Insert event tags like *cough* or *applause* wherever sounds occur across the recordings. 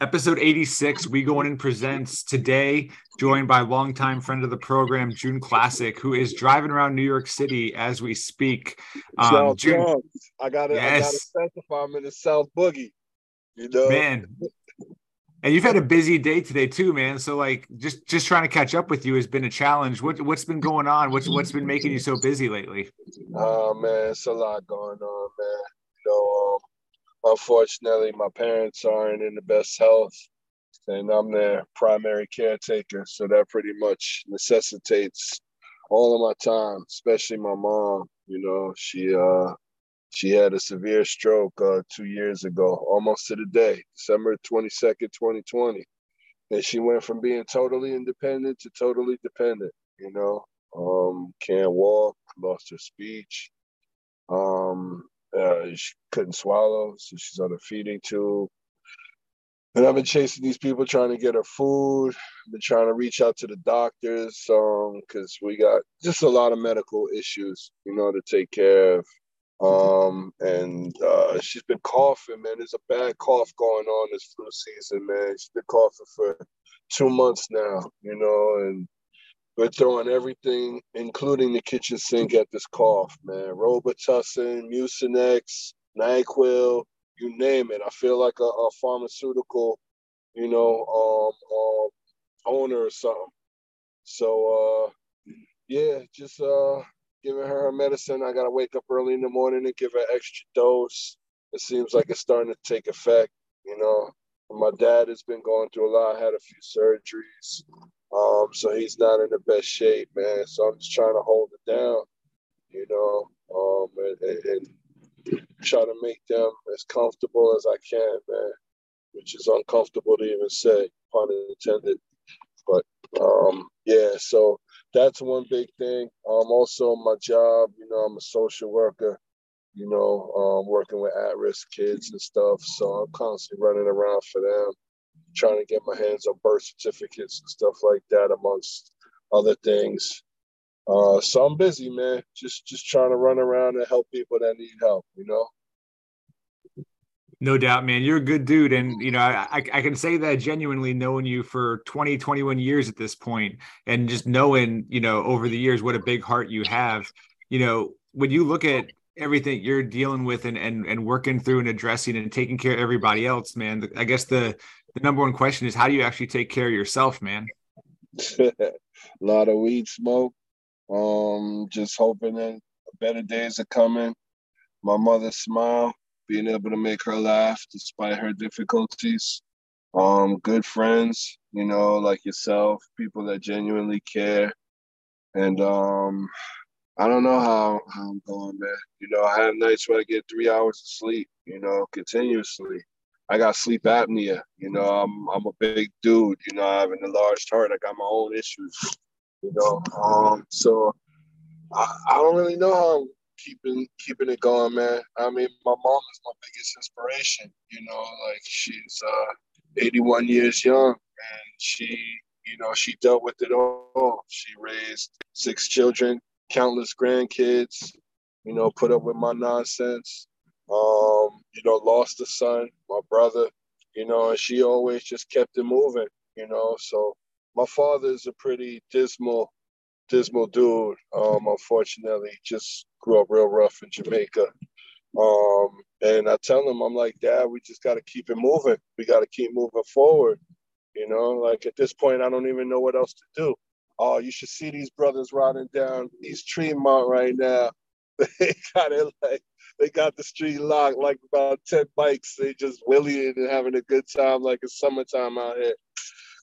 Episode 86, We Go In and presents today, joined by longtime friend of the program, June Classic, who is driving around New York City as we speak. Um, June, I gotta, yes. I gotta specify I'm in the South Boogie. You know, man. And you've had a busy day today too, man. So like, just just trying to catch up with you has been a challenge. What what's been going on? What's what's been making you so busy lately? Oh man, it's a lot going on, man. You know, um, unfortunately, my parents aren't in the best health, and I'm their primary caretaker. So that pretty much necessitates all of my time, especially my mom. You know, she uh she had a severe stroke uh, two years ago, almost to the day, December 22nd, 2020. And she went from being totally independent to totally dependent, you know. Um, can't walk, lost her speech. Um, uh, she couldn't swallow, so she's on a feeding tube. And I've been chasing these people trying to get her food. I've been trying to reach out to the doctors because um, we got just a lot of medical issues, you know, to take care of. Um, and uh, she's been coughing, man. There's a bad cough going on this flu season, man. She's been coughing for two months now, you know, and we're throwing everything, including the kitchen sink, at this cough, man. Robitussin, Mucinex, NyQuil, you name it. I feel like a, a pharmaceutical, you know, um, um, owner or something. So, uh, yeah, just uh, giving her her medicine. I gotta wake up early in the morning and give her extra dose. It seems like it's starting to take effect. You know, my dad has been going through a lot. I had a few surgeries. Um, so he's not in the best shape, man. So I'm just trying to hold it down, you know, um, and, and, try to make them as comfortable as I can, man. Which is uncomfortable to even say, pun intended. But um, yeah, so that's one big thing. Um, also my job, you know, I'm a social worker. You know, um, working with at-risk kids and stuff. So I'm constantly running around for them trying to get my hands on birth certificates and stuff like that, amongst other things. Uh, so I'm busy, man. Just just trying to run around and help people that need help. You know. No doubt, man. You're a good dude. And, you know, I, I can say that genuinely knowing you for 20, 21 years at this point and just knowing, you know, over the years what a big heart you have. You know, when you look at everything you're dealing with and, and, and working through and addressing and taking care of everybody else, man, I guess the, the number one question is how do you actually take care of yourself, man? a *laughs* lot of weed smoke. Um, just hoping that better days are coming. My mother smile, being able to make her laugh despite her difficulties. Um, good friends, you know, like yourself, people that genuinely care. And um, I don't know how, how I'm going, man. You know, I have nights where I get three hours of sleep, you know, continuously. I got sleep apnea. You know, I'm I'm a big dude. You know, I have an enlarged heart. I got my own issues. You know, um, so I, I don't really know how I'm keeping keeping it going, man. I mean, my mom is my biggest inspiration. You know, like she's uh, 81 years young, and she, you know, she dealt with it all. She raised six children, countless grandkids. You know, put up with my nonsense um, you know, lost a son, my brother, you know, and she always just kept it moving, you know. So my father is a pretty dismal, dismal dude. Um, unfortunately, just grew up real rough in Jamaica. Um, and I tell him, I'm like, Dad, we just got to keep it moving. We got to keep moving forward. You know, like at this point, I don't even know what else to do. Oh, you should see these brothers riding down East Tremont right now. *laughs* They got it like they got the street locked, like about 10 bikes. They just wheeling and having a good time, like it's summertime out here.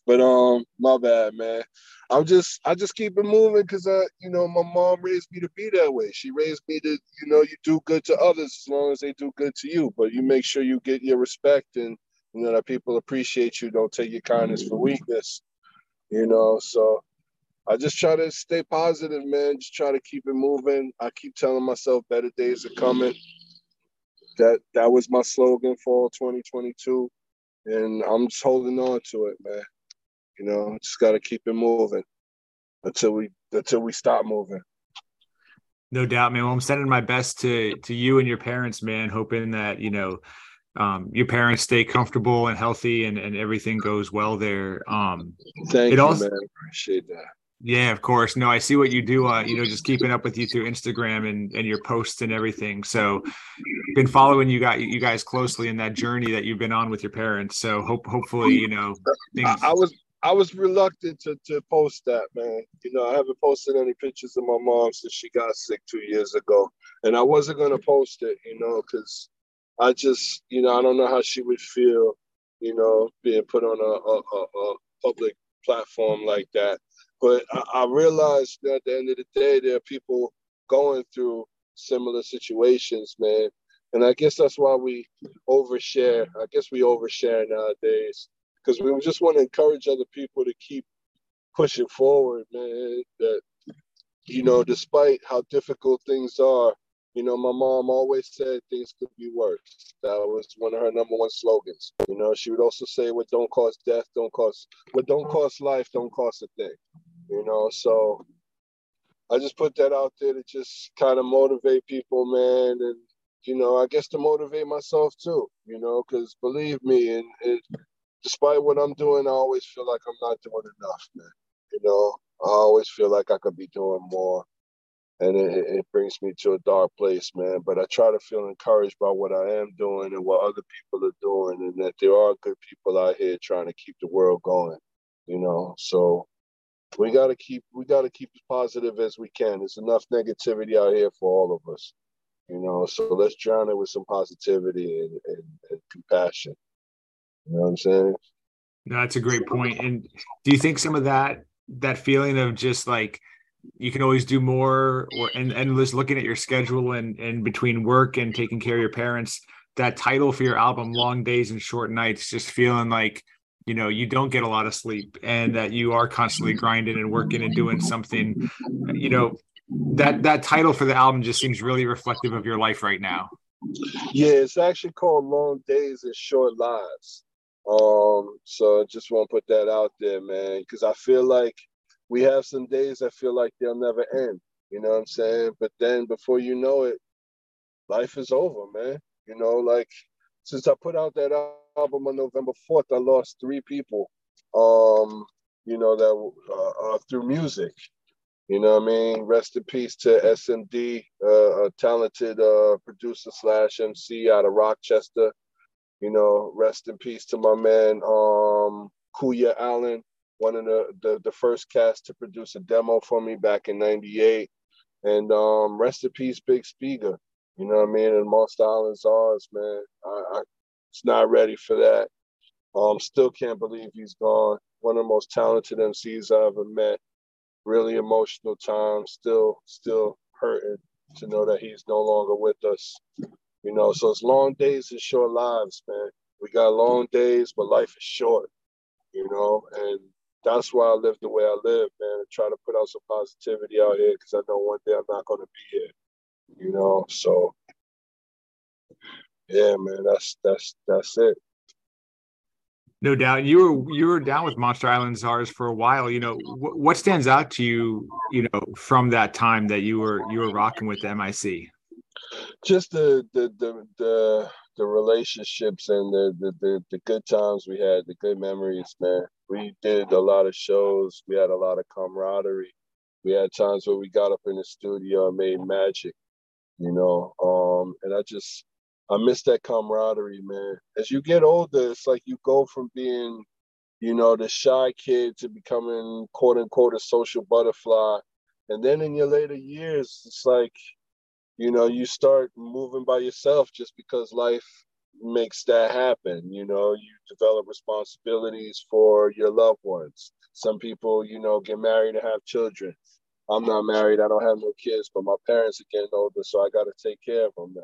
But um, my bad, man. I'm just I just keep it moving because I, you know, my mom raised me to be that way. She raised me to, you know, you do good to others as long as they do good to you. But you make sure you get your respect and you know that people appreciate you. Don't take your kindness for weakness. You know, so I just try to stay positive, man. Just try to keep it moving. I keep telling myself better days are coming. That that was my slogan for 2022, and I'm just holding on to it, man. You know, just got to keep it moving until we until we stop moving. No doubt, man. Well, I'm sending my best to to you and your parents, man. Hoping that you know um, your parents stay comfortable and healthy and, and everything goes well there. Um, Thank it you, also, man. Appreciate that. Yeah, of course. No, I see what you do. Uh, you know, just keeping up with you through Instagram and, and your posts and everything. So, been following you got you guys closely in that journey that you've been on with your parents. So, hope hopefully, you know, things... I, I was I was reluctant to to post that, man. You know, I haven't posted any pictures of my mom since she got sick two years ago, and I wasn't gonna post it, you know, because I just, you know, I don't know how she would feel, you know, being put on a, a, a, a public platform like that. But I, I realized that at the end of the day, there are people going through similar situations, man. And I guess that's why we overshare. I guess we overshare nowadays because we just want to encourage other people to keep pushing forward, man. That you know, despite how difficult things are, you know, my mom always said things could be worse. That was one of her number one slogans. You know, she would also say, "What don't cost death, don't cost. What don't cost life, don't cost a thing." You know, so I just put that out there to just kind of motivate people, man, and you know, I guess to motivate myself too. You know, because believe me, and, despite what I'm doing, I always feel like I'm not doing enough, man. You know, I always feel like I could be doing more and it, it, brings me to a dark place, man. But I try to feel encouraged by what I am doing and what other people are doing, and that there are good people out here trying to keep the world going. You know, so we got to keep we got to keep as positive as we can. There's enough negativity out here for all of us. You know, so let's drown it with some positivity and, and, and compassion. You know what I'm saying? That's a great point. And do you think some of that that feeling of just like you can always do more or and, and just looking at your schedule and and between work and taking care of your parents that title for your album long days and short nights just feeling like you know you don't get a lot of sleep and that you are constantly grinding and working and doing something you know that that title for the album just seems really reflective of your life right now yeah it's actually called long days and short lives um so i just want to put that out there man because i feel like we have some days that feel like they'll never end. You know what I'm saying? But then before you know it, life is over, man. You know, like since I put out that album on November 4th, I lost three people. Um, you know, that uh, uh, through music. You know what I mean? Rest in peace to SMD, uh, a talented uh, producer slash MC out of Rochester. You know, rest in peace to my man um, Kuya Allen, one of the, the, the first cast to produce a demo for me back in 98. And um, rest in peace, Big Spiga. You know what I mean? And Monsta Island Czars, man. I, I not ready for that. Um, still can't believe he's gone. One of the most talented MCs I ever met. Really emotional time. Still, still hurting to know that he's no longer with us. You know, so it's long days and short lives, man. We got long days, but life is short. You know, and that's why I live the way I live, man, and try to put out some positivity out here because I know one day I'm not going to be here, you know. So, yeah, man, that's that's that's it. No doubt, you were you were down with Monsta Island Czars for a while. You know, wh- what stands out to you, you know, from that time that you were you were rocking with MIC? Just the the the the the relationships and the, the, the the good times we had, the good memories, man. We did a lot of shows. We had a lot of camaraderie. We had times where we got up in the studio and made magic, you know. Um, and I just I miss that camaraderie, man. As you get older, it's like you go from being, you know, the shy kid to becoming quote unquote a social butterfly. And then in your later years, it's like you know, you start moving by yourself just because life makes that happen. You know, you develop responsibilities for your loved ones. Some people, you know, get married and have children. I'm not married, I don't have no kids, but my parents are getting older, so I got to take care of them now.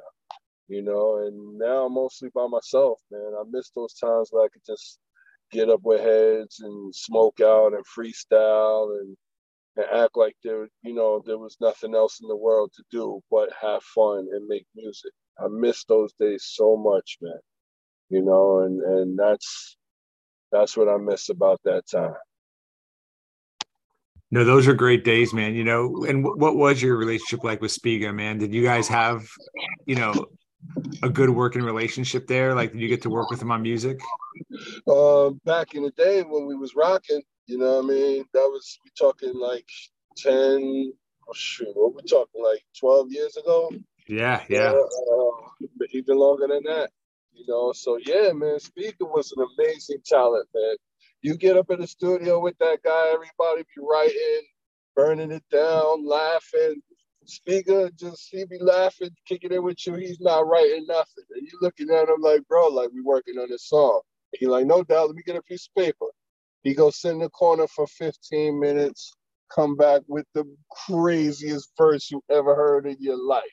You know, and now I'm mostly by myself, man. I miss those times where I could just get up with heads and smoke out and freestyle and and act like there, you know, there was nothing else in the world to do but have fun and make music. I miss those days so much, man. You know, and and that's that's what I miss about that time. No, those are great days, man. You know, and w- what was your relationship like with Spiga, man? Did you guys have, you know, a good working relationship there? Like, did you get to work with him on music? Uh, back in the day when we was rocking, you know what I mean? That was we talking like 10, oh shoot, what we talking like 12 years ago? Yeah, yeah. Uh, even longer than that. You know, so yeah, man, Spiga was an amazing talent, man. You get up in the studio with that guy, everybody be writing, burning it down, laughing. Spiga just he be laughing, kicking it with you. He's not writing nothing. And you looking at him like, bro, like we working on this song. He like, no doubt, let me get a piece of paper. He goes sit in the corner for 15 minutes, come back with the craziest verse you ever heard in your life.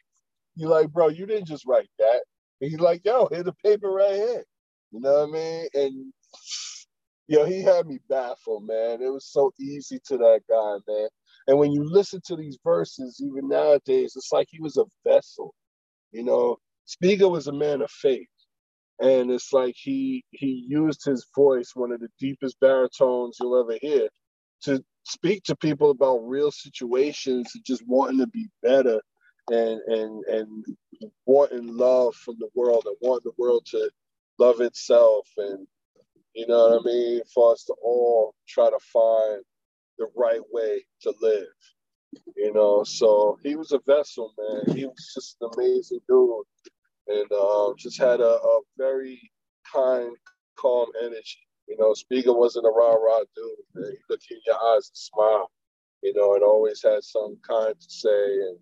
You like, bro, you didn't just write that. And he's like, yo, here's the paper right here. You know what I mean? And yo, he had me baffled, man. It was so easy to that guy, man. And when you listen to these verses, even nowadays, it's like he was a vessel. You know, Spiga was a man of faith. And it's like he he used his voice, one of the deepest baritones you'll ever hear, to speak to people about real situations and just wanting to be better and and and wanting love from the world and wanting the world to love itself and you know what I mean for us to all try to find the right way to live you know so he was a vessel man he was just an amazing dude and um, just had a, a, very kind calm energy you know Spiga wasn't a rah rah dude man. he looked in your eyes and smile you know and always had some kind to say and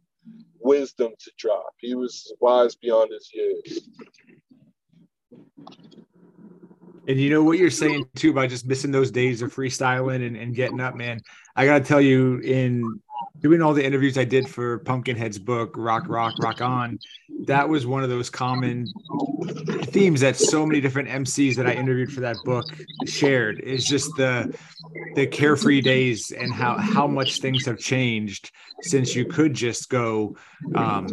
wisdom to drop. He was wise beyond his years. And you know what you're saying too about just missing those days of freestyling and, and getting up, man. I gotta tell you, in doing all the interviews I did for Pumpkinhead's book, Rock, Rock, Rock On, that was one of those common themes that so many different MCs that I interviewed for that book shared. Is just the the carefree days and how how much things have changed since you could just go um,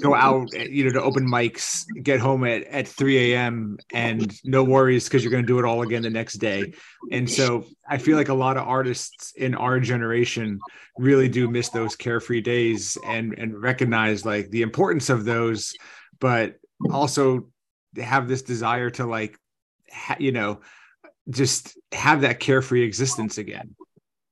go out you know to open mics get home at, at 3 a.m and no worries because you're going to do it all again the next day and so i feel like a lot of artists in our generation really do miss those carefree days and and recognize like the importance of those but also have this desire to like ha- you know just have that carefree existence again.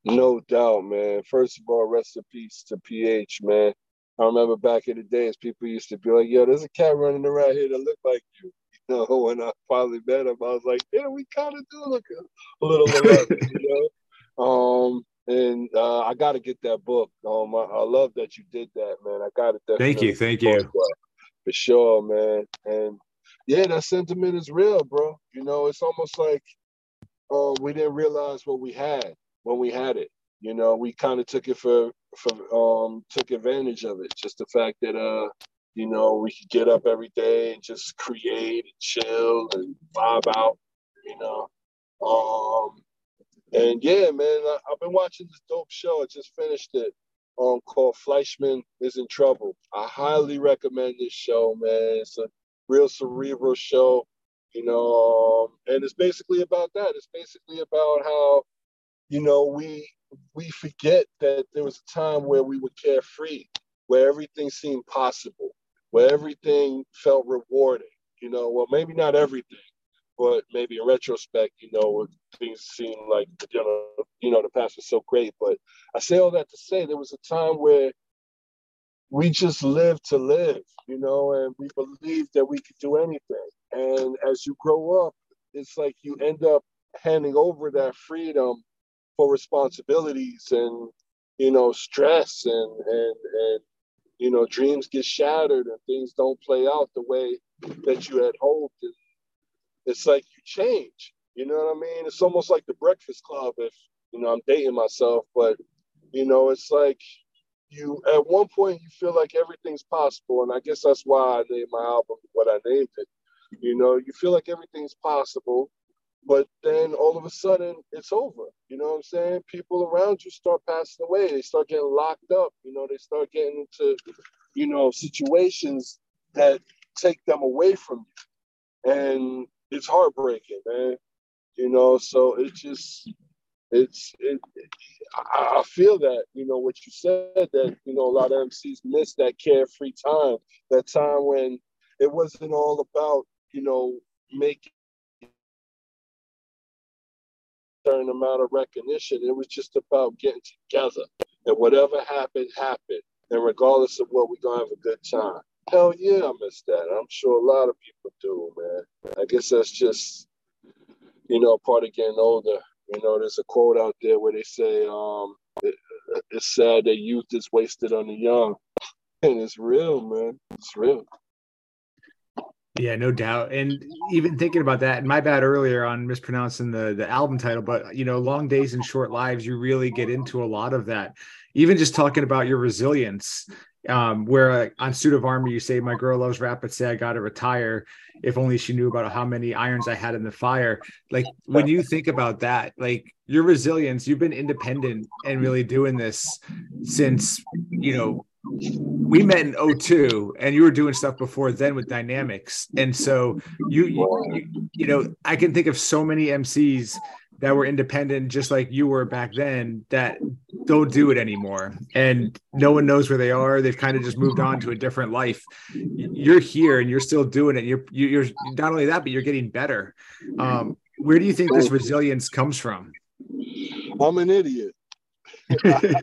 No doubt, man. First of all, rest in peace to PH, man. I remember back in the days, people used to be like, "Yo, there's a cat running around here that look like you." Know, when I finally met him, I was like, "Yeah, we kind of do look a, little alike," you know. *laughs* Um, and uh, I got to get that book. Um, I, I, love that you did that, man. I got it. Thank you, thank you. For sure, man. And yeah, that sentiment is real, bro. You know, it's almost like um, we didn't realize what we had when we had it. You know, we kind of took it for for um took advantage of it. Just the fact that uh, you know, we could get up every day and just create and chill and vibe out. You know, um, and yeah, man, I, have been watching this dope show. I just finished it. Um, called Fleishman is in Trouble. I highly recommend this show, man. It's a real cerebral show you know, um, and it's basically about that. It's basically about how, you know, we we forget that there was a time where we were carefree, where everything seemed possible, where everything felt rewarding. You know, well, maybe not everything, but maybe in retrospect, you know, things seem like you know, you know, the past was so great. But I say all that to say there was a time where we just lived to live, you know, and we believed that we could do anything. And as you grow up, it's like you end up handing over that freedom for responsibilities and you know stress and and and you know dreams get shattered and things don't play out the way that you had hoped. And it's like you change you know what i mean? It's almost like the breakfast club if you know i'm dating myself but you know it's like you at one point you feel like everything's possible and i guess that's why i named my album what i named it. You know, you feel like everything's possible, but then all of a sudden it's over. You know what I'm saying? People around you start passing away. They start getting locked up. You know, they start getting into, you know, situations that take them away from you. And it's heartbreaking, man. You know, so it's just it's it, it, I, feel that you know what you said that you know a lot of MCs miss that carefree time, that time when it wasn't all about you know making certain amount of recognition. It was just about getting together, and whatever happened happened, and regardless of what, we're gonna have a good time. Hell yeah, I miss that. I'm sure a lot of people do, man. I guess that's just you know part of getting older. You know, there's a quote out there where they say, um, it, "It's sad that youth is wasted on the young," *laughs* and it's real, man. It's real. Yeah, no doubt. And even thinking about that, my bad earlier on mispronouncing the the album title, but you know, Long Days and Short Lives, you really get into a lot of that. Even just talking about your resilience, um, where uh, on Suit of Armor, you say, My girl loves rap, but say I gotta retire. If only she knew about how many irons I had in the fire. Like when you think about that, like your resilience, you've been independent and really doing this since, you know, we met in 02 and you were doing stuff before then with dynamics. And so you, you you know i can think of so many mcs that were independent just like you were back then that don't do it anymore. And no one knows where they are. They've kind of just moved on to a different life. You're here and you're still doing it. You're you're not only that but you're getting better. Um, where do you think this resilience comes from? I'm an idiot I,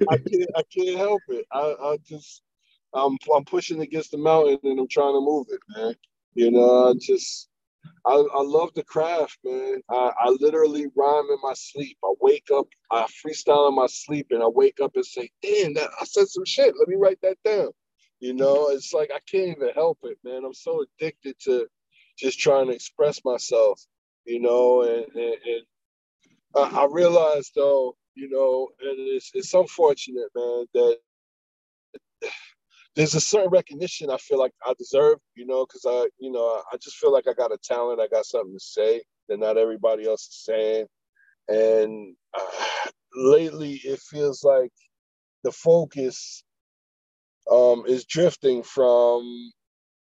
I, *laughs* can't, I can't help it. I, I just, I'm, I'm pushing against the mountain and I'm trying to move it, man. You know, I just, I, I love the craft, man. I, I literally rhyme in my sleep. I wake up, I freestyle in my sleep, and I wake up and say, "Damn, that I said some shit. Let me write that down." You know, it's like I can't even help it, man. I'm so addicted to just trying to express myself. You know, and and, and I, I realized though you know, and it's it's unfortunate, man, that there's a certain recognition I feel like I deserve, you know, because I, you know, I just feel like I got a talent, I got something to say that not everybody else is saying, and uh, lately it feels like the focus um, is drifting from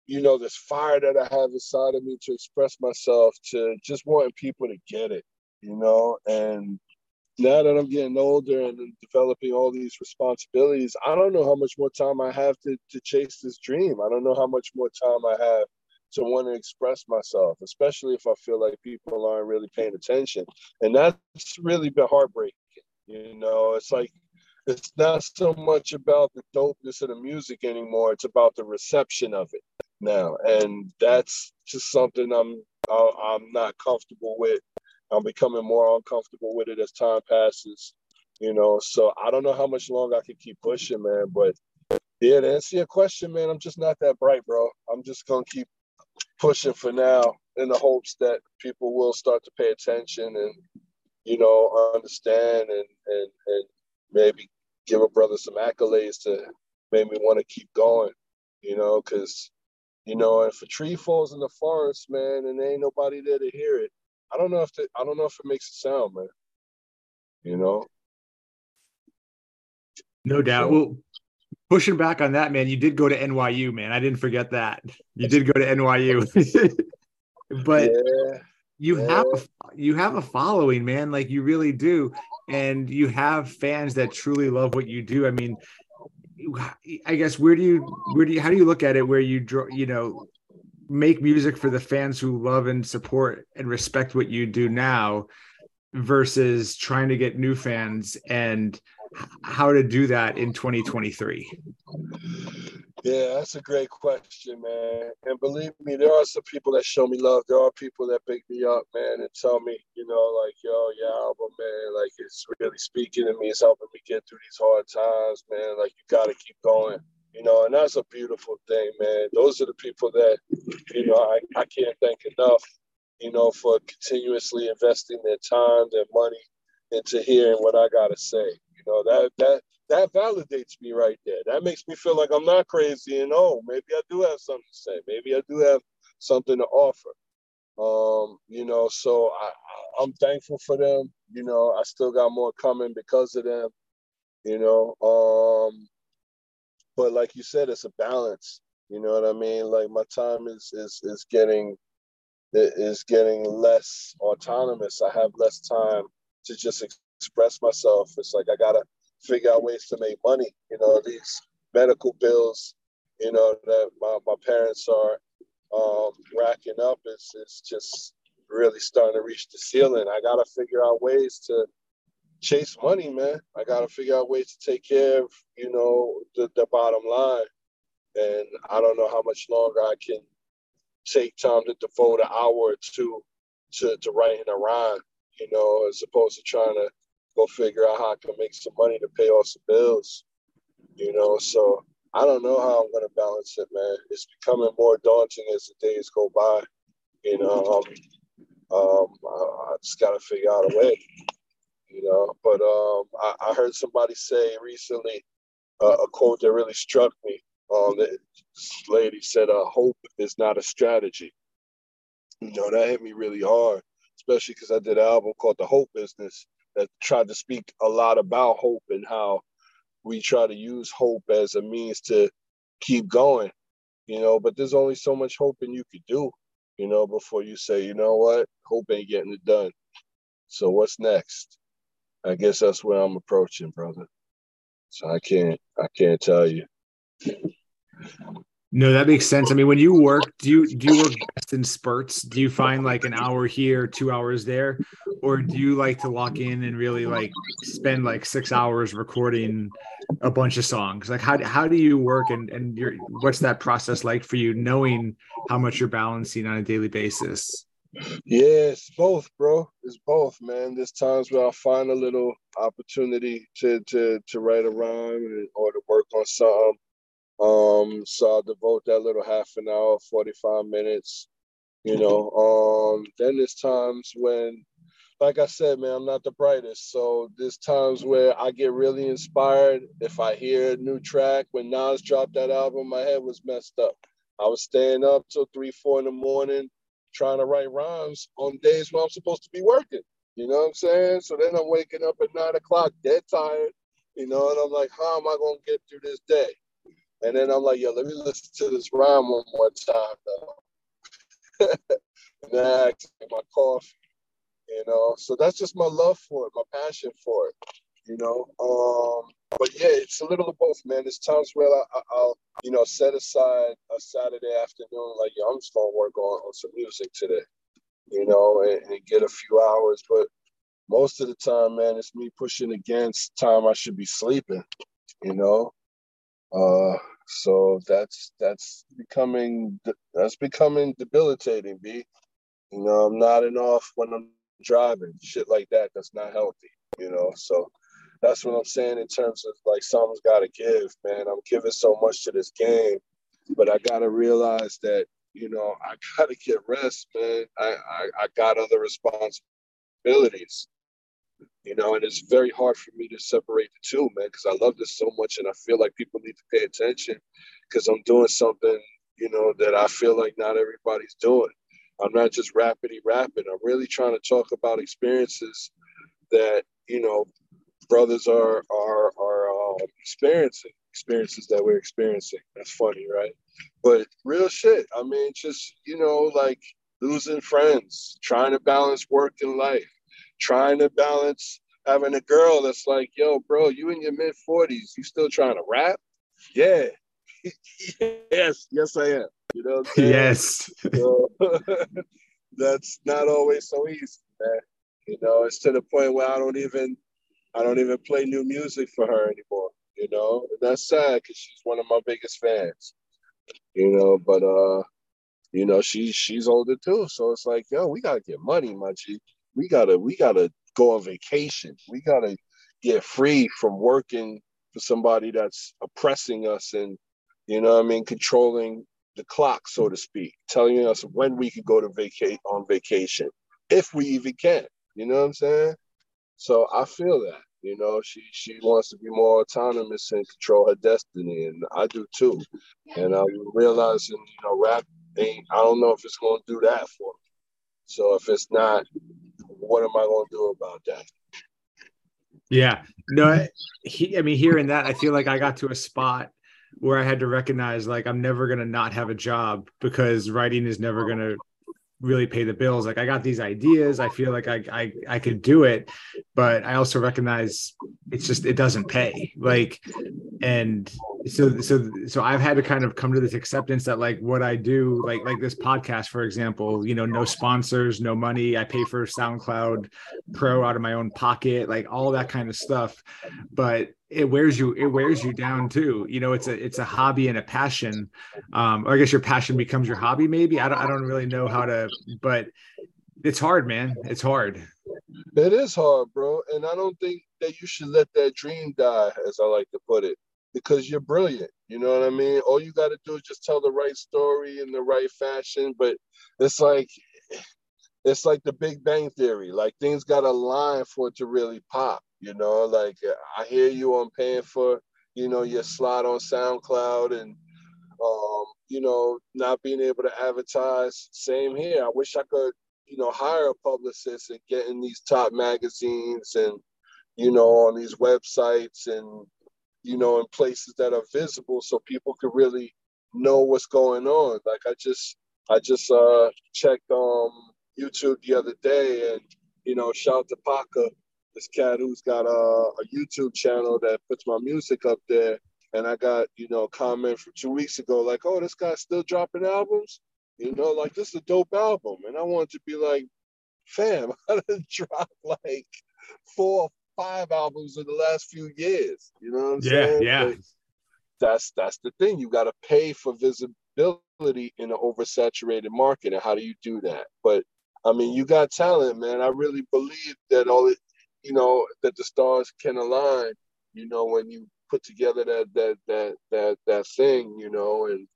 you know this fire that I have inside of me to express myself to just wanting people to get it, you know, and now that I'm getting older and developing all these responsibilities, I don't know how much more time I have to, to chase this dream. I don't know how much more time I have to want to express myself, especially if I feel like people aren't really paying attention. And that's really been heartbreaking. You know, it's like it's not so much about the dopeness of the music anymore. It's about the reception of it now, and that's just something I'm I'm not comfortable with I'm becoming more uncomfortable with it as time passes, you know. So I don't know how much longer I can keep pushing, man. But yeah, to answer your question, man, I'm just not that bright, bro. I'm just gonna keep pushing for now in the hopes that people will start to pay attention and you know understand and and and maybe give a brother some accolades to make me want to keep going, you know, because you know, if a tree falls in the forest, man, and there ain't nobody there to hear it, I don't know if the, I don't know if it makes a sound, man. You know. No doubt. So, well, pushing back on that, man, you did go to NYU, man. I didn't forget that. You did go to NYU. *laughs* but yeah, you yeah. have a, you have a following, man. Like you really do, and you have fans that truly love what you do. I mean, I guess where do you where do you how do you look at it? Where you draw, you know, make music for the fans who love and support and respect what you do now versus trying to get new fans and how to do that in 2023 yeah that's a great question man. And believe me there are some people that show me love. There are people that pick me up man and tell me you know like yo your album man like it's really speaking to me. It's helping me get through these hard times man. Like you got to keep going you know, and that's a beautiful thing, man. Those are the people that, you know, I, I can't thank enough, you know, for continuously investing their time, their money into hearing what I gotta say. You know, that that that validates me right there. That makes me feel like I'm not crazy and oh, maybe I do have something to say. Maybe I do have something to offer. Um, you know, so I, I'm thankful for them. You know, I still got more coming because of them. You know, um, but like you said, it's a balance. You know what I mean? Like my time is is is getting is getting less autonomous. I have less time to just express myself. It's like I gotta figure out ways to make money. You know, these medical bills, you know, that my, my parents are um, racking up is is just really starting to reach the ceiling. I gotta figure out ways to chase money, man. I gotta figure out ways to take care of, you know, the, the bottom line. And I don't know how much longer I can take time to devote an hour or two to, to writing a rhyme, you know, as opposed to trying to go figure out how I can make some money to pay off some bills, you know. So I don't know how I'm gonna balance it, man. It's becoming more daunting as the days go by. You know, um, um I, I just gotta figure out a way. You know, but um, I, I heard somebody say recently uh, a quote that really struck me. Um, this lady said, uh, "Hope is not a strategy." You know, that hit me really hard, especially because I did an album called "The Hope Business" that tried to speak a lot about hope and how we try to use hope as a means to keep going, you know, but there's only so much hoping you could do, you know, before you say, you know what, hope ain't getting it done. So what's next? I guess that's where I'm approaching, brother. So I can't I can't tell you. No, that makes sense. I mean, when you work, do you do you work best in spurts? Do you find like an hour here, two hours there, or do you like to lock in and really like spend like six hours recording a bunch of songs? Like, how how do you work, and and your what's that process like for you, knowing how much you're balancing on a daily basis? It's both, bro. It's both, man. There's times where I find a little opportunity to to to write a rhyme or to work on something um, so I'll devote that little half an hour, 45 minutes, you know. Um, then there's times when, like I said, man, I'm not the brightest. So there's times where I get really inspired. If I hear a new track, when Nas dropped that album, my head was messed up. I was staying up till three, four in the morning trying to write rhymes on days when I'm supposed to be working. You know what I'm saying? So then I'm waking up at nine o'clock, dead tired, you know, and I'm like, how am I gonna get through this day? And then I'm like, yo, let me listen to this rhyme one more time, though. *laughs* and then I take my coffee, you know. So that's just my love for it, my passion for it, you know. Um, but yeah, it's a little of both, man. There's times where I, will you know, set aside a Saturday afternoon, like, I'm just gonna work on, on some music today, you know, and, and get a few hours. But most of the time, man, it's me pushing against time I should be sleeping, you know. Uh, so that's that's becoming that's becoming debilitating, B. You know, I'm nodding off when I'm driving, shit like that. That's not healthy. You know, so that's what I'm saying in terms of like something's got to give, man. I'm giving so much to this game, but I got to realize that you know I got to get rest, man. I, I I got other responsibilities you know, and it's very hard for me to separate the two, man, because I love this so much and I feel like people need to pay attention because I'm doing something, you know, that I feel like not everybody's doing. I'm not just rapidly rapping. I'm really trying to talk about experiences that, you know, brothers are are are um, experiencing experiences that we're experiencing. That's funny, right? But real shit. I mean, just you know, like losing friends, trying to balance work and life, trying to balance having a girl that's like, yo, bro, you in your mid 40s, you still trying to rap? Yeah. *laughs* yes, yes, I am. You know Yes. So, *laughs* that's not always so easy, man. You know, it's to the point where I don't even I don't even play new music for her anymore. You know, and that's sad because she's one of my biggest fans. You know, but uh, you know, she's she's older too. So it's like, yo, we gotta get money, my G we gotta we gotta go on vacation. We gotta get free from working for somebody that's oppressing us and you know I mean controlling the clock, so to speak, telling us when we can go to vacate on vacation, if we even can. You know what I'm saying? So I feel that. You know, she she wants to be more autonomous and control her destiny, and I do too. And I'm realizing, you know, rap ain't. I don't know if it's gonna do that for me. So if it's not, what am I going to do about that? Yeah, no, he, I mean, hearing that, I feel like I got to a spot where I had to recognize like I'm never going to not have a job because writing is never going to really pay the bills. Like I got these ideas, I feel like I, I I could do it, but I also recognize it's just it doesn't pay. Like, and so so so i've had to kind of come to this acceptance that like what i do like like this podcast for example you know no sponsors no money i pay for soundcloud pro out of my own pocket like all that kind of stuff but it wears you it wears you down too. You know it's a it's a hobby and a passion. Um or i guess your passion becomes your hobby maybe? I don't i don't really know how to but it's hard man. It's hard. It is hard bro. And i don't think that you should let that dream die as i like to put it because you're brilliant. You know what i mean? All you got to do is just tell the right story in the right fashion. But it's like it's like the big bang theory. Like things got to line for it to really pop you know, like I hear you on paying for, you know, your slot on SoundCloud and um, you know, not being able to advertise. Same here. I wish I could, you know, hire a publicist and get in these top magazines and, you know, on these websites and, you know, in places that are visible so people could really know what's going on. Like I just I just uh checked um YouTube the other day and you know, shout to Paca this cat who's got a, a YouTube channel that puts my music up there. And I got, you know, a comment from two weeks ago, like, oh, this guy's still dropping albums. You know, like this is a dope album. And I wanted to be like, fam, *laughs* I done dropped like four or five albums in the last few years. You know what I'm yeah, saying? Yeah. Like, that's that's the thing. You gotta pay for visibility in an oversaturated market. And how do you do that? But I mean, you got talent, man. I really believe that all it you know, that the stars can align, you know, when you put together that that that that that thing, you know, and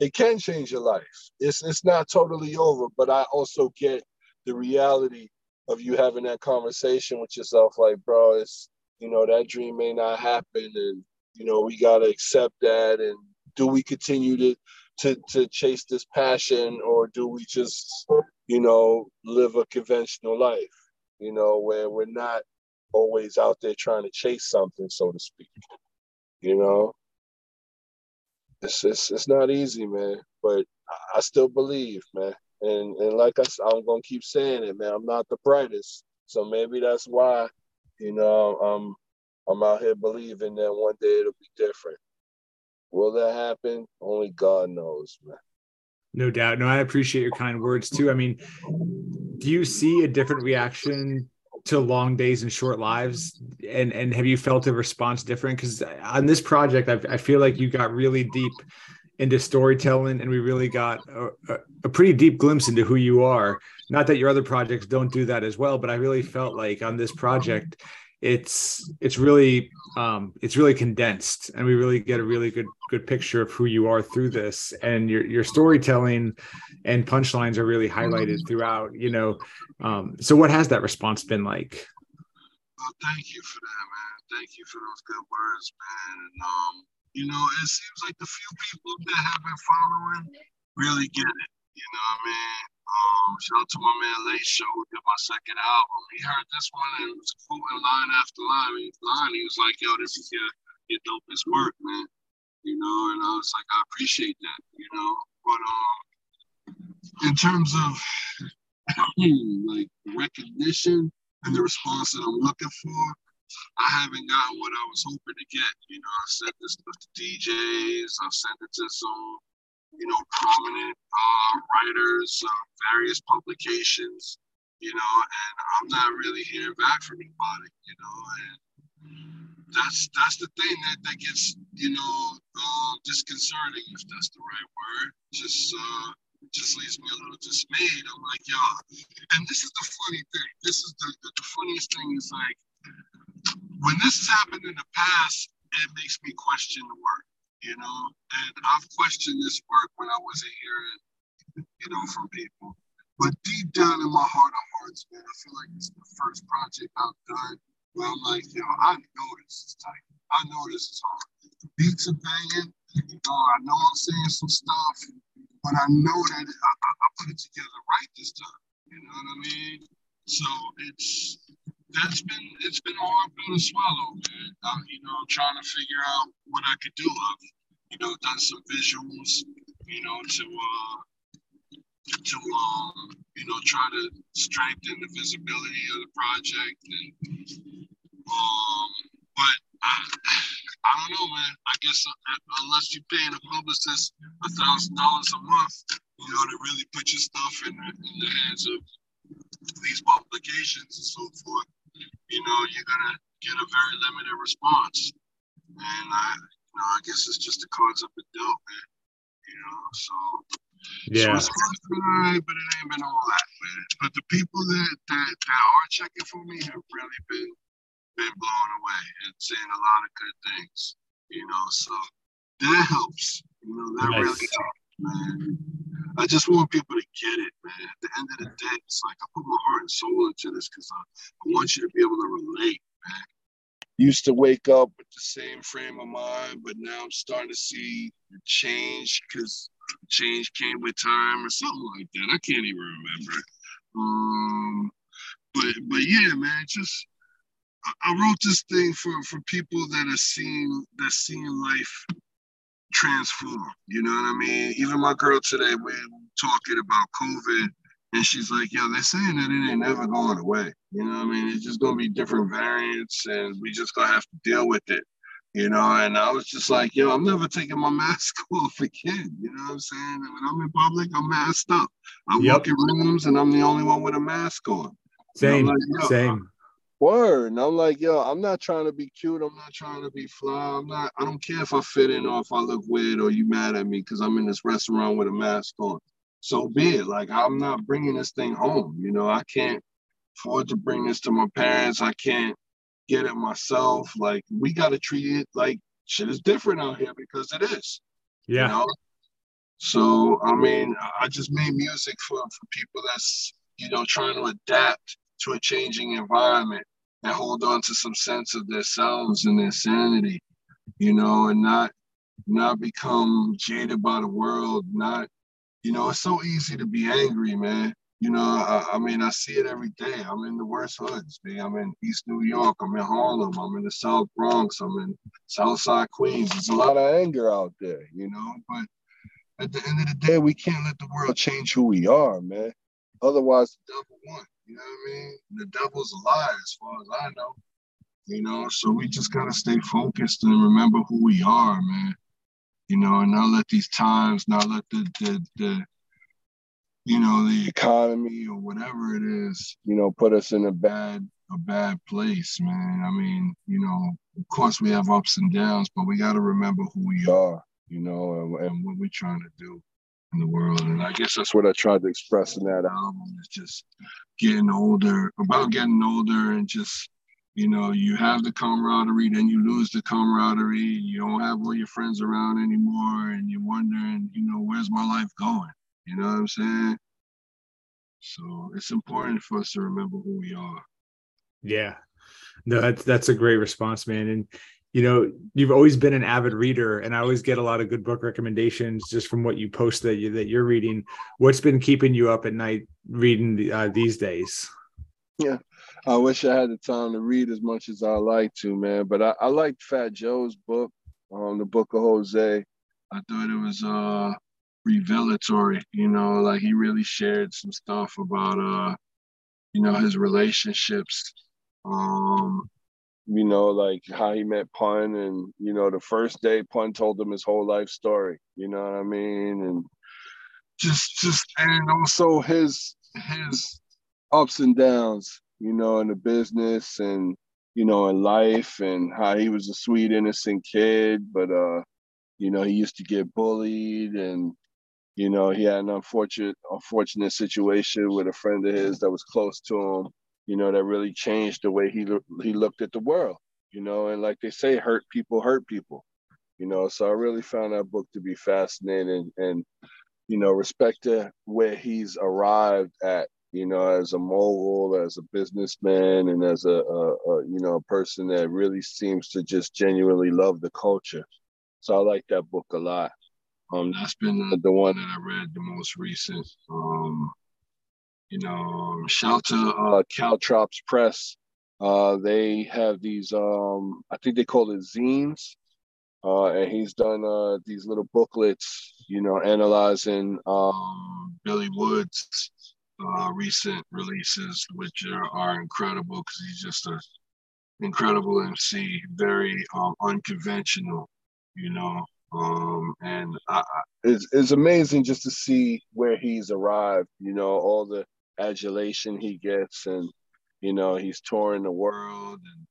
it can change your life. It's it's not totally over, but I also get the reality of you having that conversation with yourself, like, bro, it's you know, that dream may not happen and you know, we gotta accept that and do we continue to to to chase this passion or do we just, you know, live a conventional life? You know, where we're not always out there trying to chase something, so to speak. You know, it's it's, it's not easy, man, but I still believe, man. And and like I I'm gonna keep saying it, man. I'm not the brightest, so maybe that's why, you know, I'm I'm out here believing that one day it'll be different. Will that happen? Only God knows, man. No doubt. No, I appreciate your kind words too. I mean, do you see a different reaction to long days and short lives? And and have you felt a response different? Because on this project I've, i feel like you got really deep into storytelling and we really got a, a, pretty deep glimpse into who you are. Not that your other projects don't do that as well but i really felt like on this project it's it's really um, it's really condensed and we really get a really good good picture of who you are through this. And your your storytelling and punchlines are really highlighted throughout you know um, so what has that response been like well, thank you for that man thank you for those good words man and um you know it seems like the few people that have been following really get it you know what i mean um, shout out to my man Late Show who did my second album. He heard this one and was quoting line after line. He, line. he was like, "Yo, this is your your dopest work, man." You know, and I was like, "I appreciate that," you know. But um, in terms of like recognition and the response that I'm looking for, I haven't gotten what I was hoping to get. You know, I've sent this stuff to DJs. I've sent it to some you know, prominent uh, writers, uh, various publications, you know, and I'm not really hearing back from anybody, you know, and that's that's the thing that, that gets, you know, uh, disconcerting, if that's the right word. Just uh, just leaves me a little dismayed. I'm like, y'all, and this is the funny thing. This is the, the, the funniest thing is like when this has happened in the past, it makes me question the work you know. And I've questioned this work when I wasn't hearing, you know, from people. But deep down in my heart of hearts, man, I feel like it's the first project I've done where I'm like, yo, I know this is tight. I know this is hard. The beats are banging. You know, I know I'm saying some stuff, but I know that I, I, I put it together right this time. You know what I mean? So it's that's been it's been a hard pill to swallow, man. I'm, you know, trying to figure out what I could do. I've, you know, done some visuals, you know, to uh to um, you know, try to strengthen the visibility of the project and um but I, I don't know, man. I guess uh, unless you're paying a publicist a thousand dollars a month, you know, to really put your stuff in, in the hands of these publications and so forth, you know, you're gonna get a very limited response. And I, you know, I guess it's just the cards up the dealt, man. You know, so yeah. So it's been all right, but it ain't been all that, man. But the people that, that, that are checking for me have really been been blown away and saying a lot of good things, you know. So that helps, you know. That nice. really man. I just want people to get it, man. At the end of the day, it's like I put my heart and soul into this because I, I want you to be able to relate, man. Used to wake up with the same frame of mind, but now I'm starting to see the change because change came with time or something like that. I can't even remember. Um, but but yeah, man, just I wrote this thing for for people that are seeing that seeing life transform. You know what I mean? Even my girl today, we talking about COVID, and she's like, "Yo, they're saying that it ain't never going away. You know what I mean? It's just gonna be different variants, and we just gonna have to deal with it." You know, and I was just like, "Yo, I'm never taking my *laughs* mask off again." You know what I'm saying? when I'm in public, I'm masked up. I yep. walk in rooms, and I'm the only one with a mask on. Same, like, same. Word. And I'm like, yo, I'm not trying to be cute. I'm not trying to be fly. I'm not, I don't care if I fit in or if I look weird or you mad at me because I'm in this restaurant with a mask on. So be it. Like, I'm not bringing this thing home. You know, I can't afford to bring this to my parents. I can't get it myself. Like, we got to treat it like shit is different out here because it is. Yeah. You know? So, I mean, I just made music for, for people that's, you know, trying to adapt to a changing environment and hold on to some sense of themselves and their sanity, you know, and not not become jaded by the world. Not, you know, it's so easy to be angry, man. You know, I, I mean, I see it every day. I'm in the worst hoods, man. I'm in East New York. I'm in Harlem. I'm in the South Bronx. I'm in Southside Queens. There's a lot of anger out there, you know. But at the end of the day, we can't let the world change who we are, man. Otherwise, the devil won. You know what I mean? The devil's a lie, as far as I know. You know, so we just gotta stay focused and remember who we are, man. You know, and not let these times, not let the the, the you know the economy or whatever it is, you know, put us in a bad a bad place, man. I mean, you know, of course we have ups and downs, but we got to remember who we are, you know, and, and what we're trying to do in the world. And I guess that's what I tried to express in that album is just getting older, about getting older and just, you know, you have the camaraderie, then you lose the camaraderie. You don't have all your friends around anymore. And you're wondering, you know, where's my life going? You know what I'm saying? So it's important for us to remember who we are. Yeah. No, that's that's a great response, man. And you know you've always been an avid reader and i always get a lot of good book recommendations just from what you post that, you, that you're reading. What's been keeping you up at night reading uh, these days? Yeah i wish i had the time to read as much as i like to man but i, I liked fat joe's book um, the book of jose. I thought it was uh revelatory you know like he really shared some stuff about uh you know his relationships um you know, like how he met Pun and, you know, the first day Pun told him his whole life story, you know what I mean? And just just and also his his ups and downs, you know, in the business and you know, in life and how he was a sweet, innocent kid, but uh, you know, he used to get bullied and you know, he had an unfortunate unfortunate situation with a friend of his that was close to him you know, that really changed the way he he looked at the world, you know, and like they say, hurt people hurt people, you know. So I really found that book to be fascinating and, you know, respect to where he's arrived at, you know, as a mogul, as a businessman, and as a, a, a you know a person that really seems to just genuinely love the culture. So I like that book a lot. Um, that's been the, the one that I read the most recent. Um, you know, shout to uh, Caltrops Press. Uh, they have these, um, I think they call it zines. Uh, and he's done uh, these little booklets, you know, analyzing um, Billy Woods' uh, recent releases, which are, are incredible because he's just an incredible MC, very um, unconventional, you know. Um, and I, it's, it's amazing just to see where he's arrived, you know, all the adulation he gets, and, you know, he's touring the world and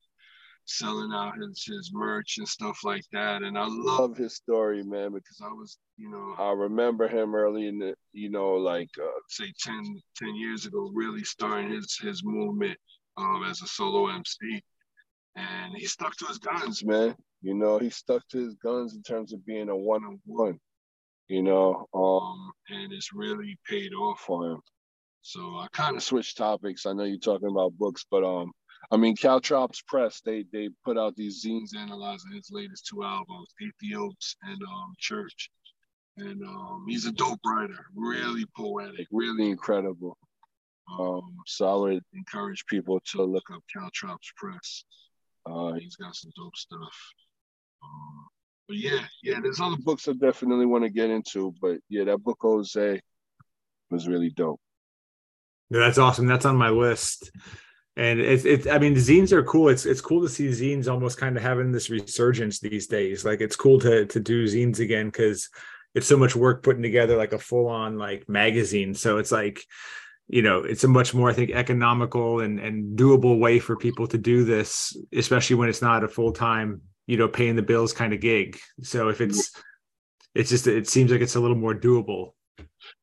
selling out his, his merch and stuff like that. And I love his story, man, because I was, you know, I remember him early in the, you know, like uh, say 10, 10 years ago, really starting his his movement um, as a solo MC. And he stuck to his guns, man. You know, he stuck to his guns in terms of being a one on one, you know, um, and it's really paid off for him. So I kind of switched topics. I know you're talking about books, but um, I mean, Caltrops Press, they they put out these zines analyzing his latest two albums, Aethiopes and um, Church. And um, he's a dope writer, really poetic, really incredible. Um, so I would encourage people to look up Caltrops Press. Uh, he's got some dope stuff. Um, but yeah, yeah, there's other books I definitely want to get into. But yeah, that book Jose was really dope. Yeah, that's awesome. That's on my list. And it's it's i mean zines are cool. It's it's cool to see zines almost kind of having this resurgence these days. Like it's cool to to do zines again because it's so much work putting together like a full-on like magazine. So it's like you know it's a much more i think economical and and doable way for people to do this especially when it's not a full-time you know paying the bills kind of gig. So if it's it's just it seems like it's a little more doable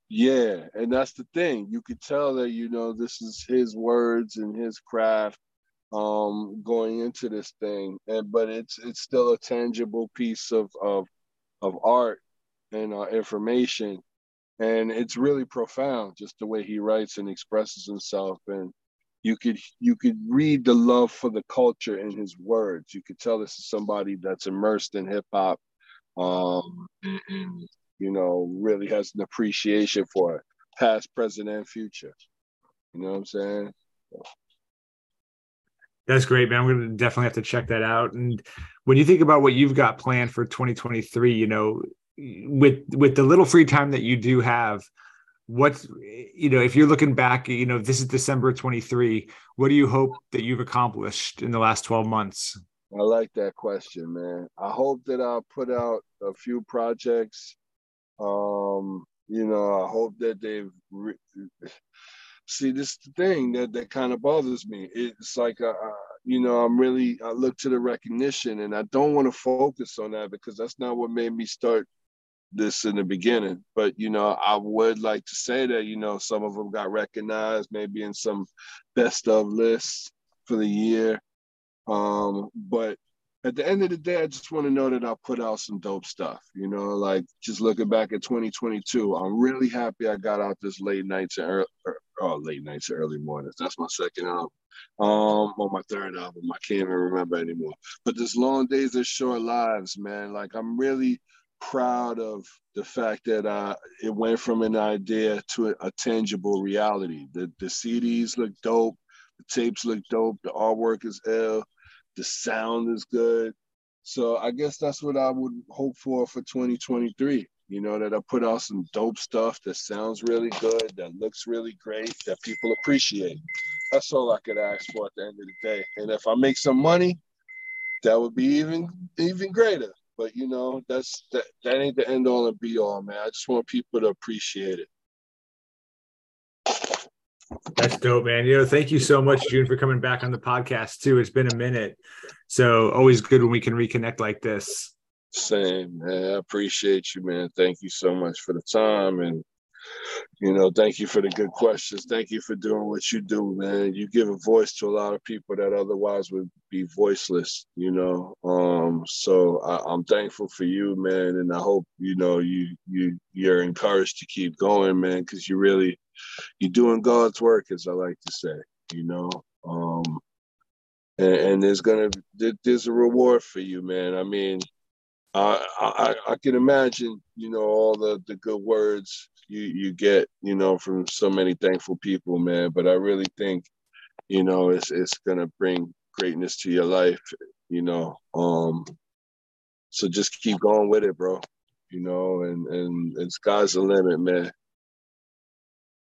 yeah, and that's the thing. You could tell that you know this is his words and his craft um going into this thing and but it's it's still a tangible piece of of of art and uh, information and it's really profound just the way he writes and expresses himself and you could you could read the love for the culture in his words you could tell this is somebody that's immersed in hip hop um and, you know, really has an appreciation for it, past, present, and future. You know what I'm saying? That's great, man. We're gonna definitely have to check that out. And when you think about what you've got planned for 2023, you know, with with the little free time that you do have, what you know, if you're looking back, you know, this is December 23. What do you hope that you've accomplished in the last 12 months? I like that question, man. I hope that I'll put out a few projects um, you know, I hope that they've re- see this thing that that kind of bothers me. It's like uh, uh, you know, I'm really I look to the recognition, and I don't want to focus on that because that's not what made me start this in the beginning. But you know, I would like to say that you know some of them got recognized, maybe in some best of lists for the year. Um, but at the end of the day, I just want to know that I put out some dope stuff. You know, like just looking back at 2022, I'm really happy I got out this late nights and early, oh, late nights and early mornings. That's my second album. Um, on my third album, I can't even remember anymore. But this long days and short lives, man. Like I'm really proud of the fact that uh, it went from an idea to a, a tangible reality. The the CDs look dope, the tapes look dope, the artwork is ill the sound is good. So I guess that's what I would hope for for 2023. You know, that I put out some dope stuff that sounds really good, that looks really great, that people appreciate. That's all I could ask for at the end of the day. And if I make some money, that would be even even greater. But you know, that's that that ain't the end all and be all, man. I just want people to appreciate it. That's dope, man. You know, thank you so much, June, for coming back on the podcast too. It's been a minute. So always good when we can reconnect like this. Same, man. I appreciate you, man. Thank you so much for the time and you know, thank you for the good questions. Thank you for doing what you do, man. You give a voice to a lot of people that otherwise would be voiceless, you know. Um, so I, am thankful for you, man, and I hope you know you you you're encouraged to keep going, man, because you really you're doing God's work, as I like to say, you know. Um, and, and there's gonna there's a reward for you, man. I mean, I, I I can imagine, you know, all the the good words you you get, you know, from so many thankful people, man. But I really think, you know, it's it's gonna bring greatness to your life, you know. Um, so just keep going with it, bro. You know, and and it's God's the limit, man.